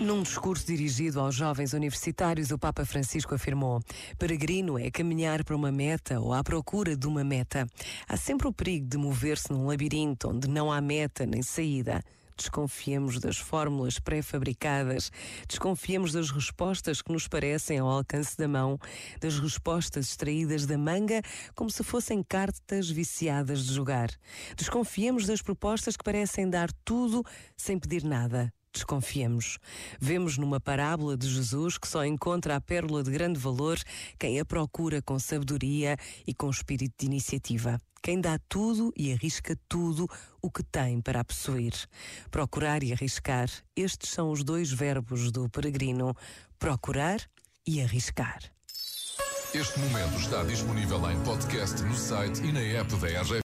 Num discurso dirigido aos jovens universitários, o Papa Francisco afirmou: Peregrino é caminhar para uma meta ou à procura de uma meta. Há sempre o perigo de mover-se num labirinto onde não há meta nem saída. Desconfiemos das fórmulas pré-fabricadas, desconfiemos das respostas que nos parecem ao alcance da mão, das respostas extraídas da manga como se fossem cartas viciadas de jogar. Desconfiemos das propostas que parecem dar tudo sem pedir nada desconfiemos. Vemos numa parábola de Jesus que só encontra a pérola de grande valor quem a procura com sabedoria e com espírito de iniciativa. Quem dá tudo e arrisca tudo o que tem para a possuir. Procurar e arriscar, estes são os dois verbos do peregrino: procurar e arriscar. Este momento está disponível em podcast no site e na app da RGF.